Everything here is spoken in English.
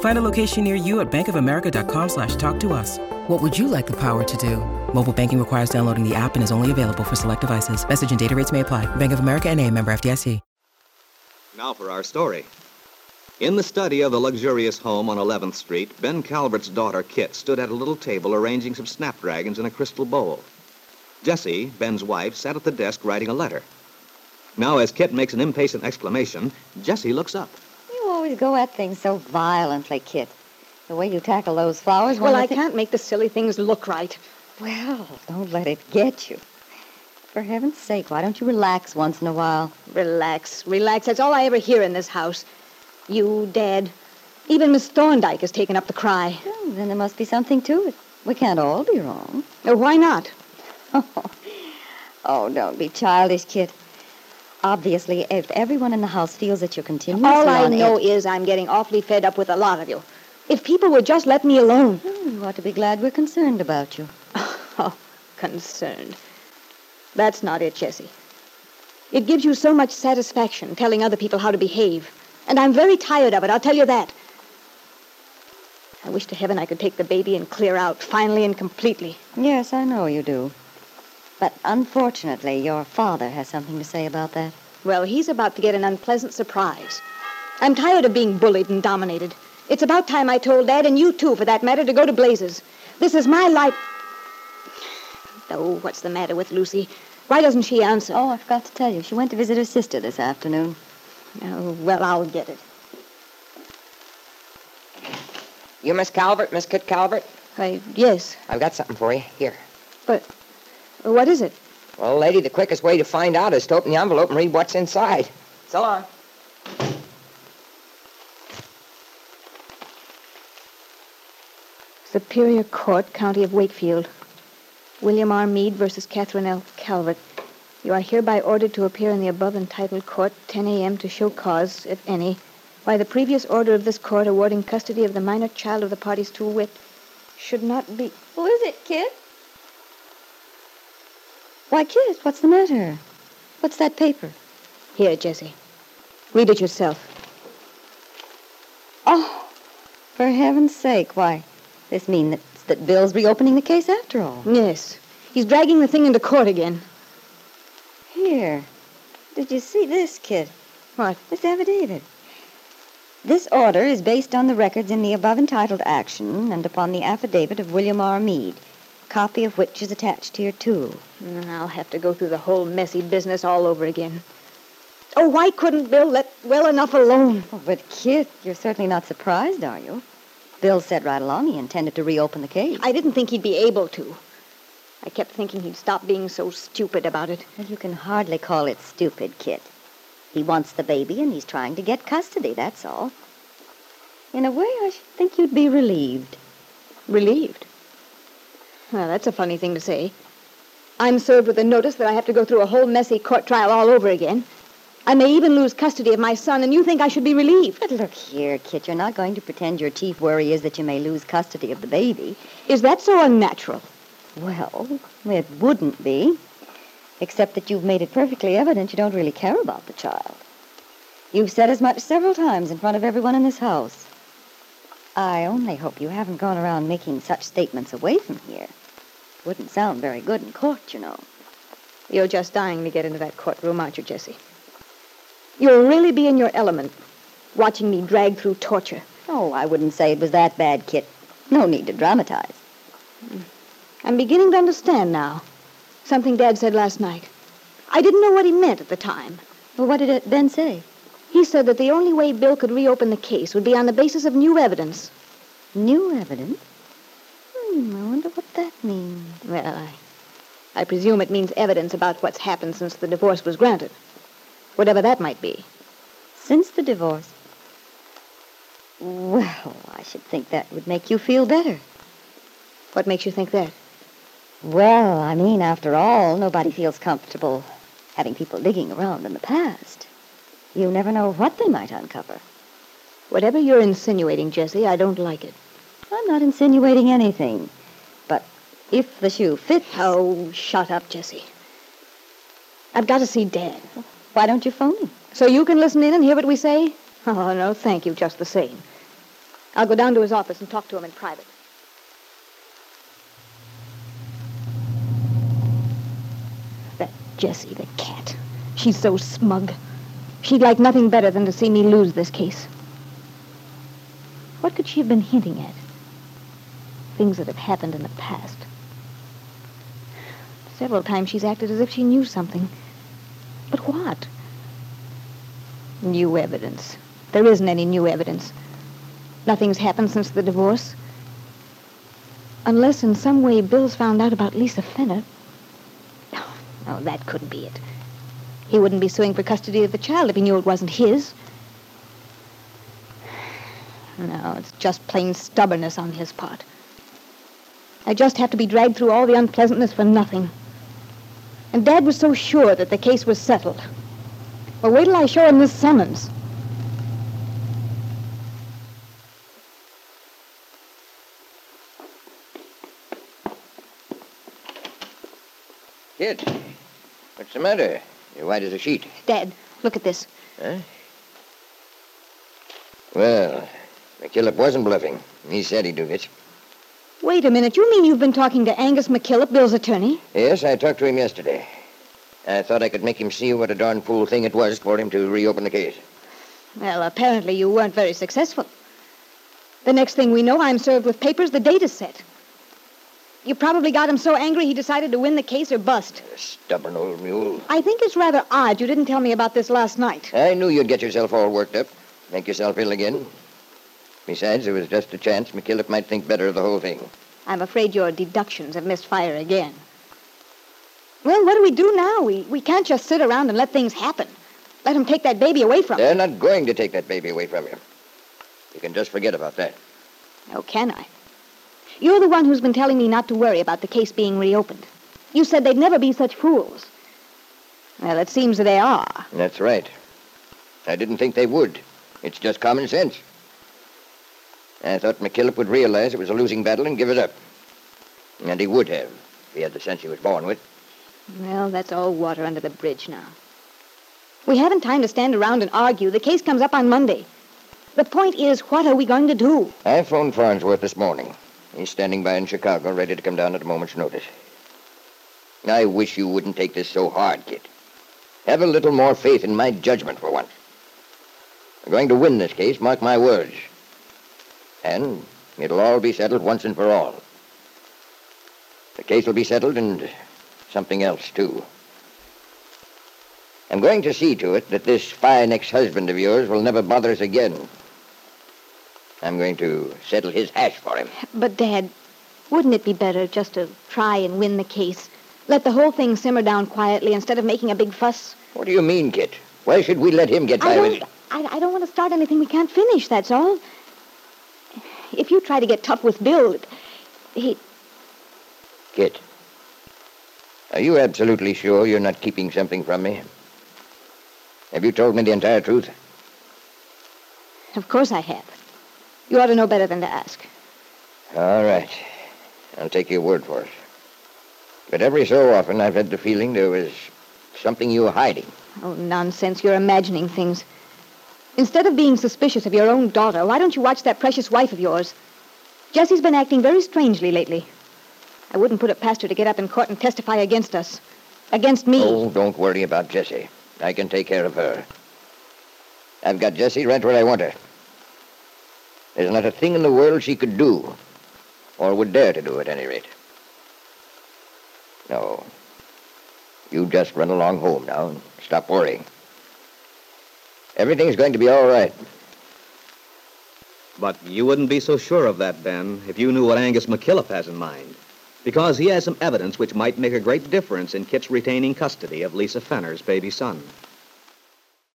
Find a location near you at bankofamerica.com slash talk to us. What would you like the power to do? Mobile banking requires downloading the app and is only available for select devices. Message and data rates may apply. Bank of America and a member FDIC. Now for our story. In the study of the luxurious home on 11th Street, Ben Calvert's daughter, Kit, stood at a little table arranging some snapdragons in a crystal bowl. Jessie, Ben's wife, sat at the desk writing a letter. Now, as Kit makes an impatient exclamation, Jessie looks up. Always go at things so violently, Kit. The way you tackle those flowers. Well, I the- can't make the silly things look right. Well, don't let it get you. For heaven's sake, why don't you relax once in a while? Relax, relax. That's all I ever hear in this house. You, Dad, even Miss Thorndyke has taken up the cry. Oh, then there must be something to it. We can't all be wrong. Oh, why not? Oh, Oh, don't be childish, Kit. Obviously, if everyone in the house feels that you're continuously All I know edge- is I'm getting awfully fed up with a lot of you. If people would just let me alone. Hmm, you ought to be glad we're concerned about you. Oh, concerned. That's not it, Jessie. It gives you so much satisfaction telling other people how to behave. And I'm very tired of it, I'll tell you that. I wish to heaven I could take the baby and clear out, finally and completely. Yes, I know you do. But unfortunately, your father has something to say about that. Well, he's about to get an unpleasant surprise. I'm tired of being bullied and dominated. It's about time I told Dad, and you too, for that matter, to go to blazes. This is my life. Oh, what's the matter with Lucy? Why doesn't she answer? Oh, I forgot to tell you. She went to visit her sister this afternoon. Oh, well, I'll get it. You Miss Calvert, Miss Kit Calvert? I, yes, I've got something for you. Here. but what is it? Well, lady, the quickest way to find out is to open the envelope and read what's inside. So long. Superior Court, County of Wakefield. William R. Meade versus Catherine L. Calvert. You are hereby ordered to appear in the above entitled court 10 a.m. to show cause, if any, why the previous order of this court awarding custody of the minor child of the parties to wit, should not be. Who is it, Kit? Why, Kit, what's the matter? What's that paper? Here, Jessie. Read it yourself. Oh, for heaven's sake, why, this means that, that Bill's reopening the case after all. Yes. He's dragging the thing into court again. Here. Did you see this, Kit? What? This affidavit. This order is based on the records in the above entitled action and upon the affidavit of William R. Meade, copy of which is attached here, too. I'll have to go through the whole messy business all over again. Oh, why couldn't Bill let well enough alone? Oh, but, Kit, you're certainly not surprised, are you? Bill said right along he intended to reopen the case. I didn't think he'd be able to. I kept thinking he'd stop being so stupid about it. Well, you can hardly call it stupid, Kit. He wants the baby and he's trying to get custody, that's all. In a way, I should think you'd be relieved. Relieved. Well, that's a funny thing to say. I'm served with a notice that I have to go through a whole messy court trial all over again. I may even lose custody of my son, and you think I should be relieved. But look here, Kit, you're not going to pretend your chief worry is that you may lose custody of the baby. Is that so unnatural? Well, it wouldn't be. Except that you've made it perfectly evident you don't really care about the child. You've said as much several times in front of everyone in this house. I only hope you haven't gone around making such statements away from here. Wouldn't sound very good in court, you know. You're just dying to get into that courtroom, aren't you, Jessie? You'll really be in your element, watching me drag through torture. Oh, I wouldn't say it was that bad, Kit. No need to dramatize. I'm beginning to understand now. Something Dad said last night. I didn't know what he meant at the time. Well, what did it Ben say? He said that the only way Bill could reopen the case would be on the basis of new evidence. New evidence? Hmm, I wonder what that means. Well, I, I presume it means evidence about what's happened since the divorce was granted. Whatever that might be. Since the divorce? Well, I should think that would make you feel better. What makes you think that? Well, I mean, after all, nobody feels comfortable having people digging around in the past. You never know what they might uncover. Whatever you're insinuating, Jessie, I don't like it. I'm not insinuating anything. But if the shoe fits. Oh, shut up, Jessie. I've got to see Dan. Why don't you phone him? So you can listen in and hear what we say? Oh, no, thank you, just the same. I'll go down to his office and talk to him in private. That Jessie, the cat. She's so smug. She'd like nothing better than to see me lose this case. What could she have been hinting at? Things that have happened in the past. Several times she's acted as if she knew something. But what? New evidence. There isn't any new evidence. Nothing's happened since the divorce. Unless in some way Bill's found out about Lisa Fenner. Oh, no, that couldn't be it. He wouldn't be suing for custody of the child if he knew it wasn't his. No, it's just plain stubbornness on his part. I just have to be dragged through all the unpleasantness for nothing. And Dad was so sure that the case was settled. Well, wait till I show him this summons. Kid, what's the matter? You're white as a sheet. Dad, look at this. Huh? Well, McKillop wasn't bluffing. He said he'd do it. Wait a minute. You mean you've been talking to Angus McKillop, Bill's attorney? Yes, I talked to him yesterday. I thought I could make him see what a darn fool thing it was for him to reopen the case. Well, apparently you weren't very successful. The next thing we know, I'm served with papers. The date is set. You probably got him so angry he decided to win the case or bust. Stubborn old mule. I think it's rather odd you didn't tell me about this last night. I knew you'd get yourself all worked up, make yourself ill again. Besides, there was just a chance McKillop might think better of the whole thing. I'm afraid your deductions have missed fire again. Well, what do we do now? We, we can't just sit around and let things happen. Let him take that baby away from They're him. not going to take that baby away from you. You can just forget about that. Oh, can I? You're the one who's been telling me not to worry about the case being reopened. You said they'd never be such fools. Well, it seems that they are. That's right. I didn't think they would. It's just common sense. I thought McKillop would realize it was a losing battle and give it up. And he would have, if he had the sense he was born with. Well, that's all water under the bridge now. We haven't time to stand around and argue. The case comes up on Monday. The point is, what are we going to do? I phoned Farnsworth this morning. He's standing by in Chicago, ready to come down at a moment's notice. I wish you wouldn't take this so hard, kid. Have a little more faith in my judgment for once. We're going to win this case, mark my words. And it'll all be settled once and for all. The case will be settled and something else, too. I'm going to see to it that this fine ex-husband of yours will never bother us again. I'm going to settle his hash for him. But, Dad, wouldn't it be better just to try and win the case? Let the whole thing simmer down quietly instead of making a big fuss? What do you mean, Kit? Why should we let him get by with don't, it? I, I don't want to start anything we can't finish, that's all. If you try to get tough with Bill, he... Kit, are you absolutely sure you're not keeping something from me? Have you told me the entire truth? Of course I have. You ought to know better than to ask. All right. I'll take your word for it. But every so often I've had the feeling there was something you were hiding. Oh, nonsense. You're imagining things. Instead of being suspicious of your own daughter, why don't you watch that precious wife of yours? Jessie's been acting very strangely lately. I wouldn't put it past her to get up in court and testify against us. Against me. Oh, don't worry about Jessie. I can take care of her. I've got Jessie right where I want her. There's not a thing in the world she could do, or would dare to do at any rate. No. You just run along home now and stop worrying. Everything's going to be all right. But you wouldn't be so sure of that, Ben, if you knew what Angus McKillop has in mind. Because he has some evidence which might make a great difference in Kit's retaining custody of Lisa Fenner's baby son.